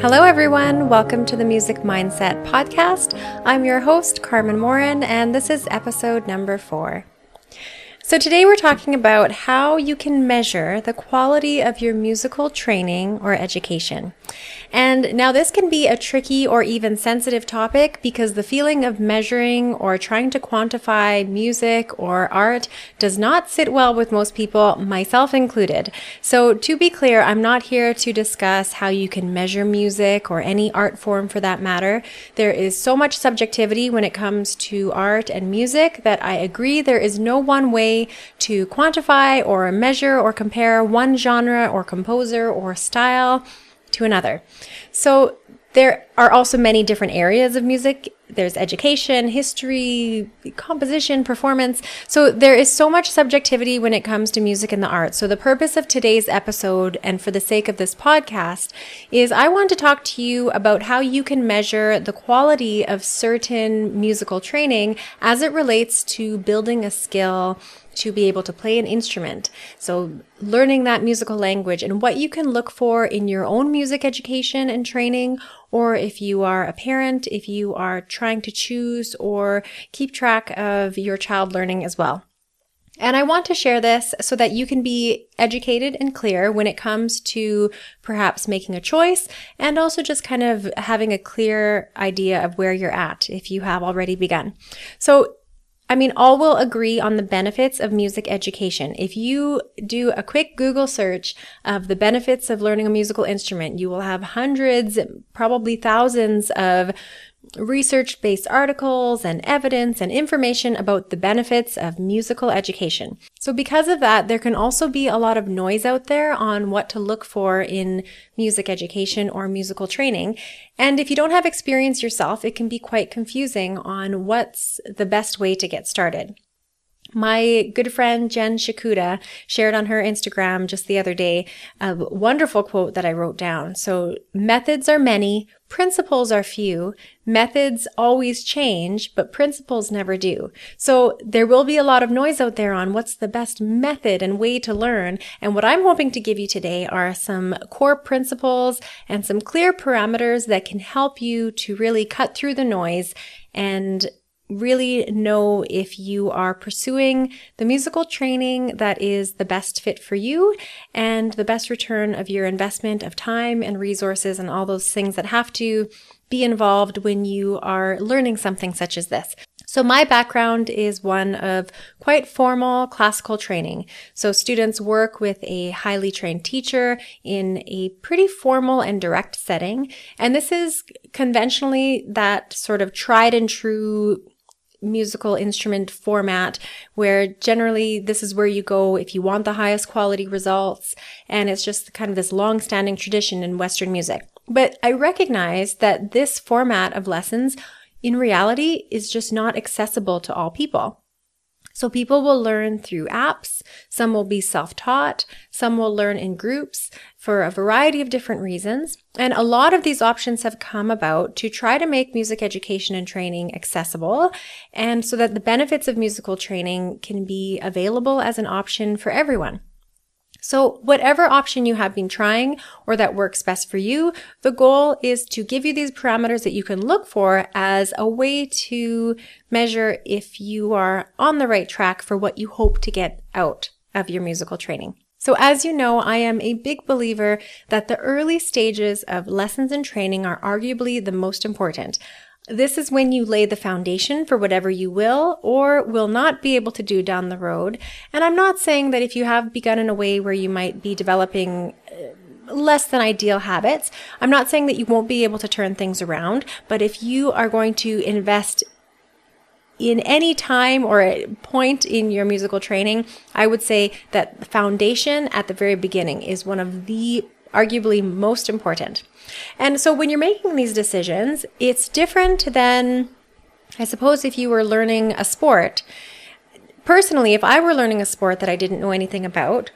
Hello, everyone. Welcome to the Music Mindset Podcast. I'm your host, Carmen Morin, and this is episode number four. So, today we're talking about how you can measure the quality of your musical training or education. And now, this can be a tricky or even sensitive topic because the feeling of measuring or trying to quantify music or art does not sit well with most people, myself included. So, to be clear, I'm not here to discuss how you can measure music or any art form for that matter. There is so much subjectivity when it comes to art and music that I agree there is no one way to quantify or measure or compare one genre or composer or style to another. So there are also many different areas of music. There's education, history, composition, performance. So there is so much subjectivity when it comes to music and the arts. So the purpose of today's episode and for the sake of this podcast is I want to talk to you about how you can measure the quality of certain musical training as it relates to building a skill to be able to play an instrument. So learning that musical language and what you can look for in your own music education and training, or if you are a parent, if you are trying to choose or keep track of your child learning as well. And I want to share this so that you can be educated and clear when it comes to perhaps making a choice and also just kind of having a clear idea of where you're at if you have already begun. So I mean, all will agree on the benefits of music education. If you do a quick Google search of the benefits of learning a musical instrument, you will have hundreds, probably thousands of research based articles and evidence and information about the benefits of musical education. So, because of that, there can also be a lot of noise out there on what to look for in music education or musical training. And if you don't have experience yourself, it can be quite confusing on what's the best way to get started. My good friend Jen Shikuda shared on her Instagram just the other day a wonderful quote that I wrote down. So, methods are many, principles are few. Methods always change, but principles never do. So, there will be a lot of noise out there on what's the best method and way to learn. And what I'm hoping to give you today are some core principles and some clear parameters that can help you to really cut through the noise and really know if you are pursuing the musical training that is the best fit for you and the best return of your investment of time and resources and all those things that have to be involved when you are learning something such as this. So my background is one of quite formal classical training. So students work with a highly trained teacher in a pretty formal and direct setting. And this is conventionally that sort of tried and true musical instrument format where generally this is where you go if you want the highest quality results. And it's just kind of this long standing tradition in Western music. But I recognize that this format of lessons in reality is just not accessible to all people. So people will learn through apps. Some will be self-taught. Some will learn in groups for a variety of different reasons. And a lot of these options have come about to try to make music education and training accessible and so that the benefits of musical training can be available as an option for everyone. So whatever option you have been trying or that works best for you, the goal is to give you these parameters that you can look for as a way to measure if you are on the right track for what you hope to get out of your musical training. So as you know, I am a big believer that the early stages of lessons and training are arguably the most important. This is when you lay the foundation for whatever you will or will not be able to do down the road. And I'm not saying that if you have begun in a way where you might be developing uh, less than ideal habits, I'm not saying that you won't be able to turn things around, but if you are going to invest in any time or point in your musical training, I would say that the foundation at the very beginning is one of the arguably most important. And so when you're making these decisions, it's different than, I suppose, if you were learning a sport. Personally, if I were learning a sport that I didn't know anything about,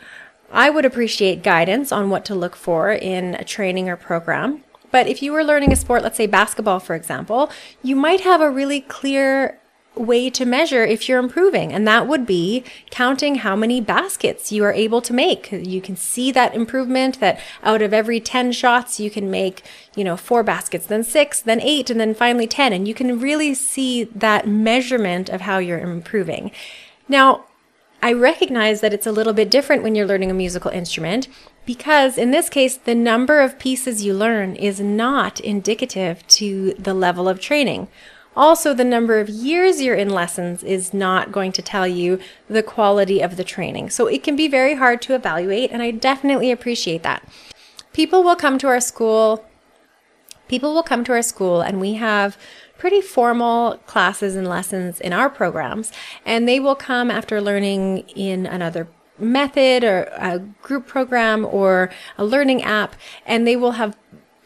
I would appreciate guidance on what to look for in a training or program. But if you were learning a sport, let's say basketball, for example, you might have a really clear way to measure if you're improving, and that would be counting how many baskets you are able to make. You can see that improvement that out of every 10 shots, you can make, you know, four baskets, then six, then eight, and then finally 10. And you can really see that measurement of how you're improving. Now, I recognize that it's a little bit different when you're learning a musical instrument because in this case, the number of pieces you learn is not indicative to the level of training. Also, the number of years you're in lessons is not going to tell you the quality of the training. So it can be very hard to evaluate, and I definitely appreciate that. People will come to our school, people will come to our school, and we have pretty formal classes and lessons in our programs, and they will come after learning in another method or a group program or a learning app, and they will have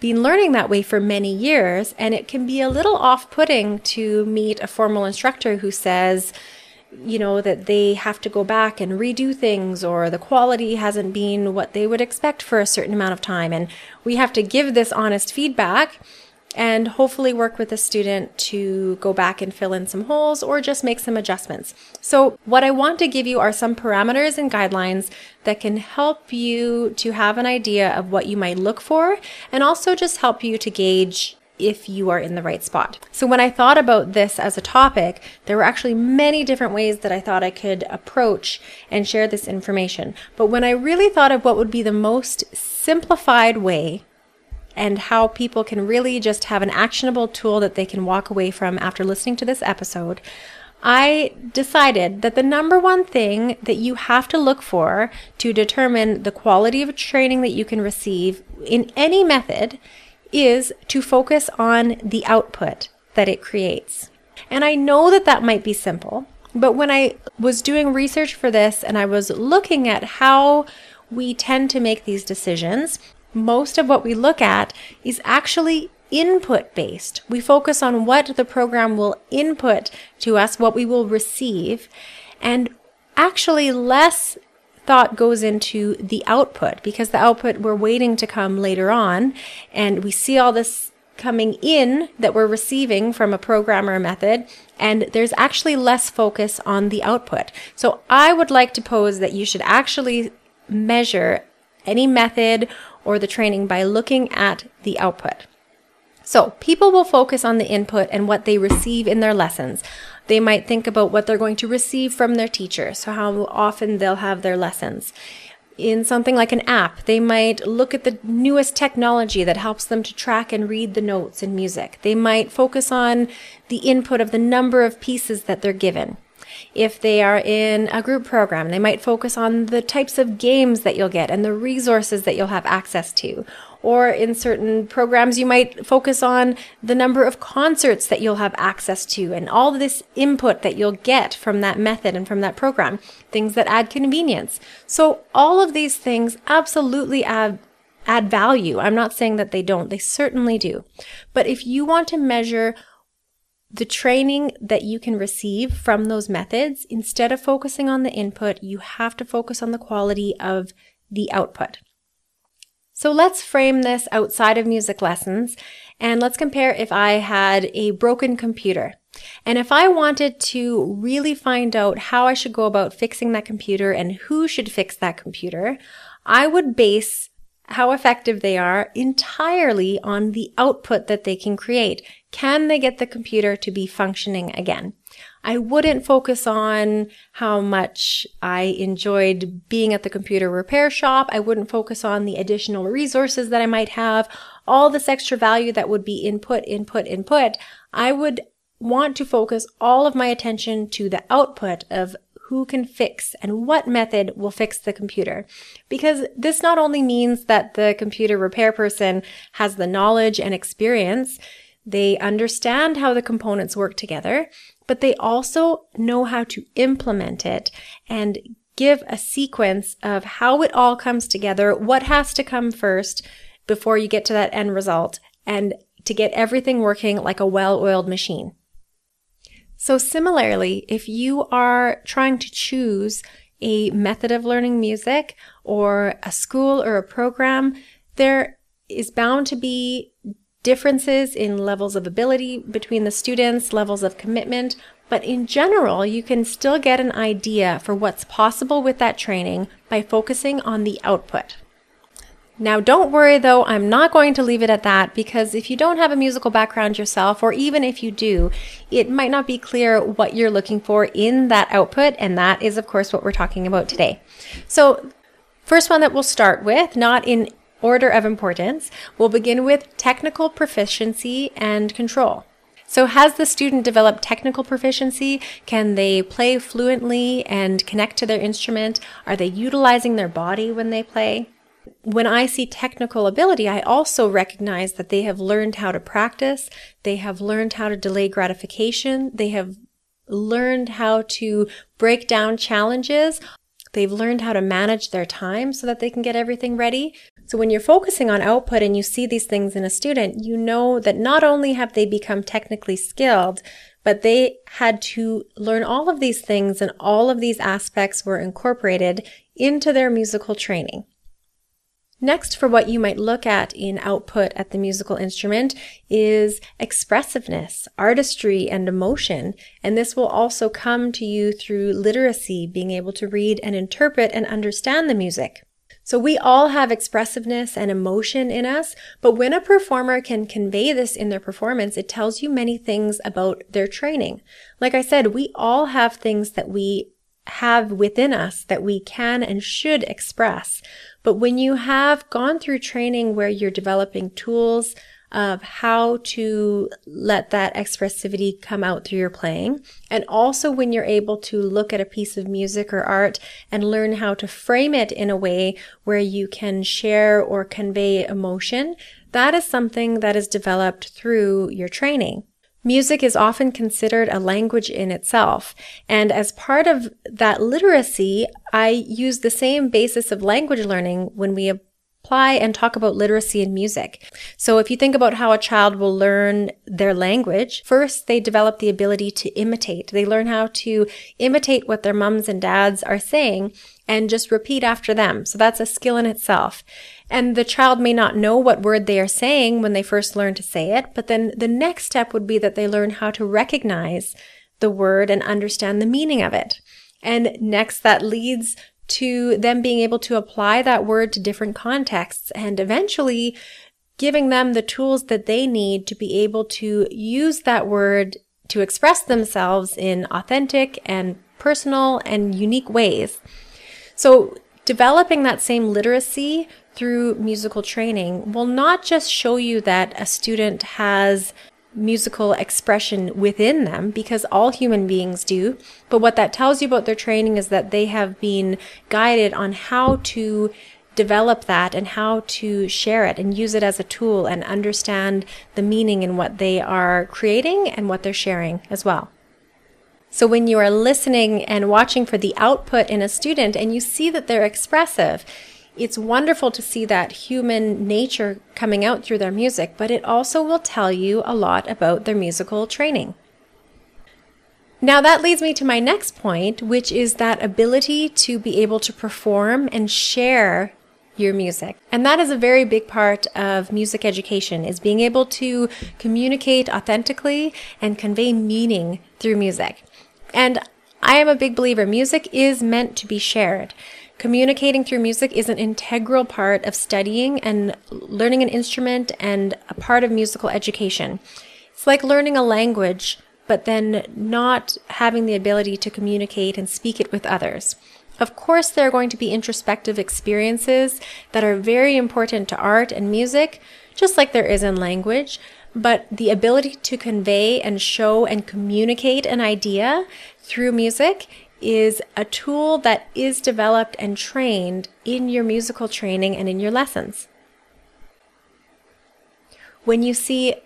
been learning that way for many years. And it can be a little off putting to meet a formal instructor who says, you know, that they have to go back and redo things or the quality hasn't been what they would expect for a certain amount of time. And we have to give this honest feedback and hopefully work with the student to go back and fill in some holes or just make some adjustments. So what I want to give you are some parameters and guidelines that can help you to have an idea of what you might look for and also just help you to gauge if you are in the right spot. So when I thought about this as a topic, there were actually many different ways that I thought I could approach and share this information. But when I really thought of what would be the most simplified way and how people can really just have an actionable tool that they can walk away from after listening to this episode, I decided that the number one thing that you have to look for to determine the quality of training that you can receive in any method is to focus on the output that it creates. And I know that that might be simple, but when I was doing research for this and I was looking at how we tend to make these decisions, most of what we look at is actually input based. We focus on what the program will input to us, what we will receive, and actually less thought goes into the output because the output we're waiting to come later on and we see all this coming in that we're receiving from a program or a method and there's actually less focus on the output. So I would like to pose that you should actually measure any method or the training by looking at the output. So people will focus on the input and what they receive in their lessons. They might think about what they're going to receive from their teacher, so how often they'll have their lessons. In something like an app, they might look at the newest technology that helps them to track and read the notes in music. They might focus on the input of the number of pieces that they're given. If they are in a group program, they might focus on the types of games that you'll get and the resources that you'll have access to. Or in certain programs, you might focus on the number of concerts that you'll have access to and all this input that you'll get from that method and from that program, things that add convenience. So all of these things absolutely add add value. I'm not saying that they don't. They certainly do. But if you want to measure the training that you can receive from those methods, instead of focusing on the input, you have to focus on the quality of the output. So let's frame this outside of music lessons and let's compare if I had a broken computer. And if I wanted to really find out how I should go about fixing that computer and who should fix that computer, I would base how effective they are entirely on the output that they can create. Can they get the computer to be functioning again? I wouldn't focus on how much I enjoyed being at the computer repair shop. I wouldn't focus on the additional resources that I might have, all this extra value that would be input, input, input. I would want to focus all of my attention to the output of who can fix and what method will fix the computer. Because this not only means that the computer repair person has the knowledge and experience, they understand how the components work together, but they also know how to implement it and give a sequence of how it all comes together, what has to come first before you get to that end result, and to get everything working like a well oiled machine. So similarly, if you are trying to choose a method of learning music or a school or a program, there is bound to be differences in levels of ability between the students, levels of commitment, But in general, you can still get an idea for what's possible with that training by focusing on the output. Now, don't worry though, I'm not going to leave it at that because if you don't have a musical background yourself, or even if you do, it might not be clear what you're looking for in that output. And that is, of course, what we're talking about today. So, first one that we'll start with, not in order of importance, we'll begin with technical proficiency and control. So, has the student developed technical proficiency? Can they play fluently and connect to their instrument? Are they utilizing their body when they play? When I see technical ability, I also recognize that they have learned how to practice. They have learned how to delay gratification. They have learned how to break down challenges. They've learned how to manage their time so that they can get everything ready. So when you're focusing on output and you see these things in a student, you know that not only have they become technically skilled, but they had to learn all of these things and all of these aspects were incorporated into their musical training. Next, for what you might look at in output at the musical instrument is expressiveness, artistry, and emotion. And this will also come to you through literacy, being able to read and interpret and understand the music. So we all have expressiveness and emotion in us, but when a performer can convey this in their performance, it tells you many things about their training. Like I said, we all have things that we have within us that we can and should express. But when you have gone through training where you're developing tools of how to let that expressivity come out through your playing, and also when you're able to look at a piece of music or art and learn how to frame it in a way where you can share or convey emotion, that is something that is developed through your training. Music is often considered a language in itself. And as part of that literacy, I use the same basis of language learning when we apply and talk about literacy in music. So if you think about how a child will learn their language, first they develop the ability to imitate. They learn how to imitate what their mums and dads are saying and just repeat after them. So that's a skill in itself. And the child may not know what word they are saying when they first learn to say it, but then the next step would be that they learn how to recognize the word and understand the meaning of it. And next, that leads to them being able to apply that word to different contexts and eventually giving them the tools that they need to be able to use that word to express themselves in authentic and personal and unique ways. So developing that same literacy through musical training will not just show you that a student has musical expression within them because all human beings do. But what that tells you about their training is that they have been guided on how to develop that and how to share it and use it as a tool and understand the meaning in what they are creating and what they're sharing as well. So when you are listening and watching for the output in a student and you see that they're expressive, it's wonderful to see that human nature coming out through their music, but it also will tell you a lot about their musical training. Now that leads me to my next point, which is that ability to be able to perform and share your music. And that is a very big part of music education is being able to communicate authentically and convey meaning through music. And I am a big believer music is meant to be shared. Communicating through music is an integral part of studying and learning an instrument and a part of musical education. It's like learning a language, but then not having the ability to communicate and speak it with others. Of course, there are going to be introspective experiences that are very important to art and music, just like there is in language. But the ability to convey and show and communicate an idea through music is a tool that is developed and trained in your musical training and in your lessons. When you see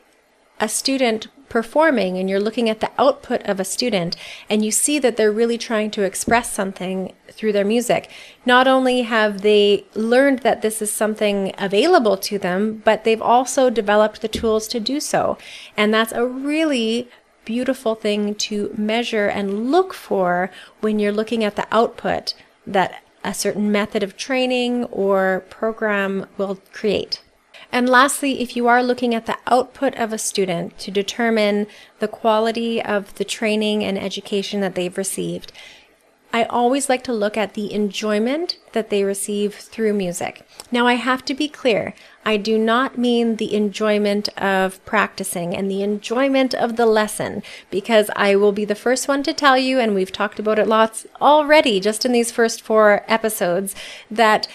a student performing and you're looking at the output of a student and you see that they're really trying to express something through their music, not only have they learned that this is something available to them, but they've also developed the tools to do so. And that's a really beautiful thing to measure and look for when you're looking at the output that a certain method of training or program will create. And lastly, if you are looking at the output of a student to determine the quality of the training and education that they've received. I always like to look at the enjoyment that they receive through music. Now, I have to be clear. I do not mean the enjoyment of practicing and the enjoyment of the lesson, because I will be the first one to tell you, and we've talked about it lots already just in these first four episodes, that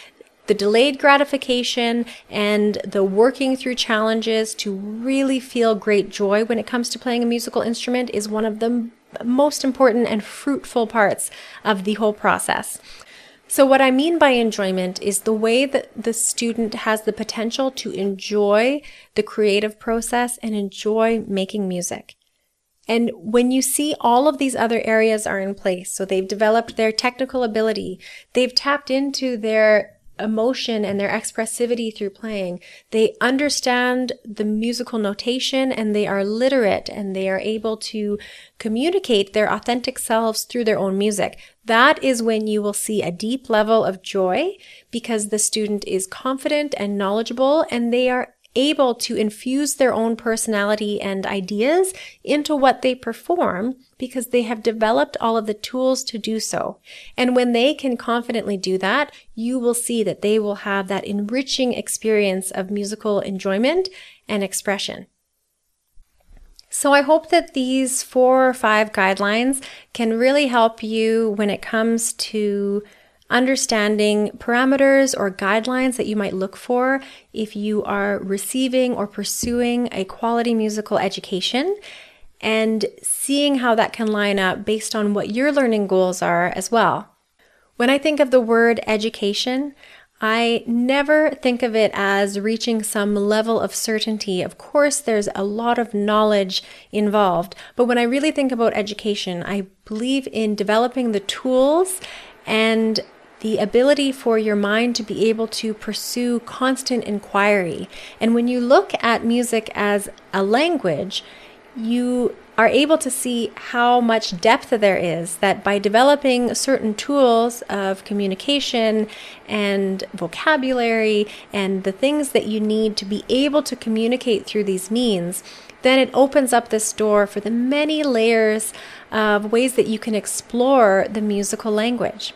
the delayed gratification and the working through challenges to really feel great joy when it comes to playing a musical instrument is one of the most important and fruitful parts of the whole process. So, what I mean by enjoyment is the way that the student has the potential to enjoy the creative process and enjoy making music. And when you see all of these other areas are in place, so they've developed their technical ability, they've tapped into their emotion and their expressivity through playing. They understand the musical notation and they are literate and they are able to communicate their authentic selves through their own music. That is when you will see a deep level of joy because the student is confident and knowledgeable and they are able to infuse their own personality and ideas into what they perform because they have developed all of the tools to do so. And when they can confidently do that, you will see that they will have that enriching experience of musical enjoyment and expression. So I hope that these four or five guidelines can really help you when it comes to understanding parameters or guidelines that you might look for if you are receiving or pursuing a quality musical education and seeing how that can line up based on what your learning goals are as well. When I think of the word education, I never think of it as reaching some level of certainty. Of course, there's a lot of knowledge involved, but when I really think about education, I believe in developing the tools and the ability for your mind to be able to pursue constant inquiry. And when you look at music as a language, you are able to see how much depth there is that by developing certain tools of communication and vocabulary and the things that you need to be able to communicate through these means, then it opens up this door for the many layers of ways that you can explore the musical language.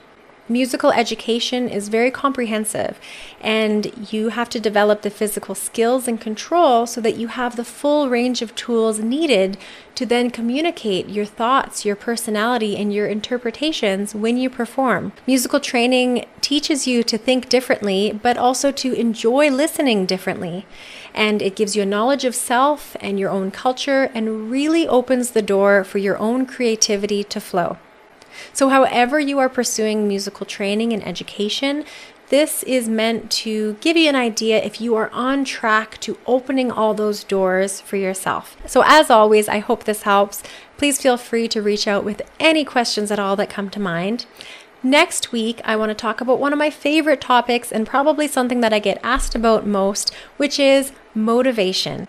Musical education is very comprehensive, and you have to develop the physical skills and control so that you have the full range of tools needed to then communicate your thoughts, your personality, and your interpretations when you perform. Musical training teaches you to think differently, but also to enjoy listening differently. And it gives you a knowledge of self and your own culture and really opens the door for your own creativity to flow. So, however, you are pursuing musical training and education, this is meant to give you an idea if you are on track to opening all those doors for yourself. So, as always, I hope this helps. Please feel free to reach out with any questions at all that come to mind. Next week, I want to talk about one of my favorite topics and probably something that I get asked about most, which is motivation.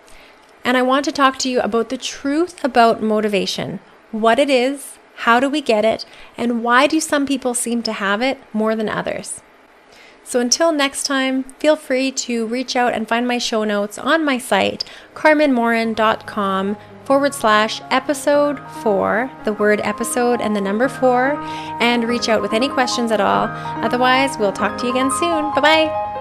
And I want to talk to you about the truth about motivation, what it is, how do we get it? And why do some people seem to have it more than others? So until next time, feel free to reach out and find my show notes on my site, carmenmorin.com forward slash episode four, the word episode and the number four, and reach out with any questions at all. Otherwise, we'll talk to you again soon. Bye bye.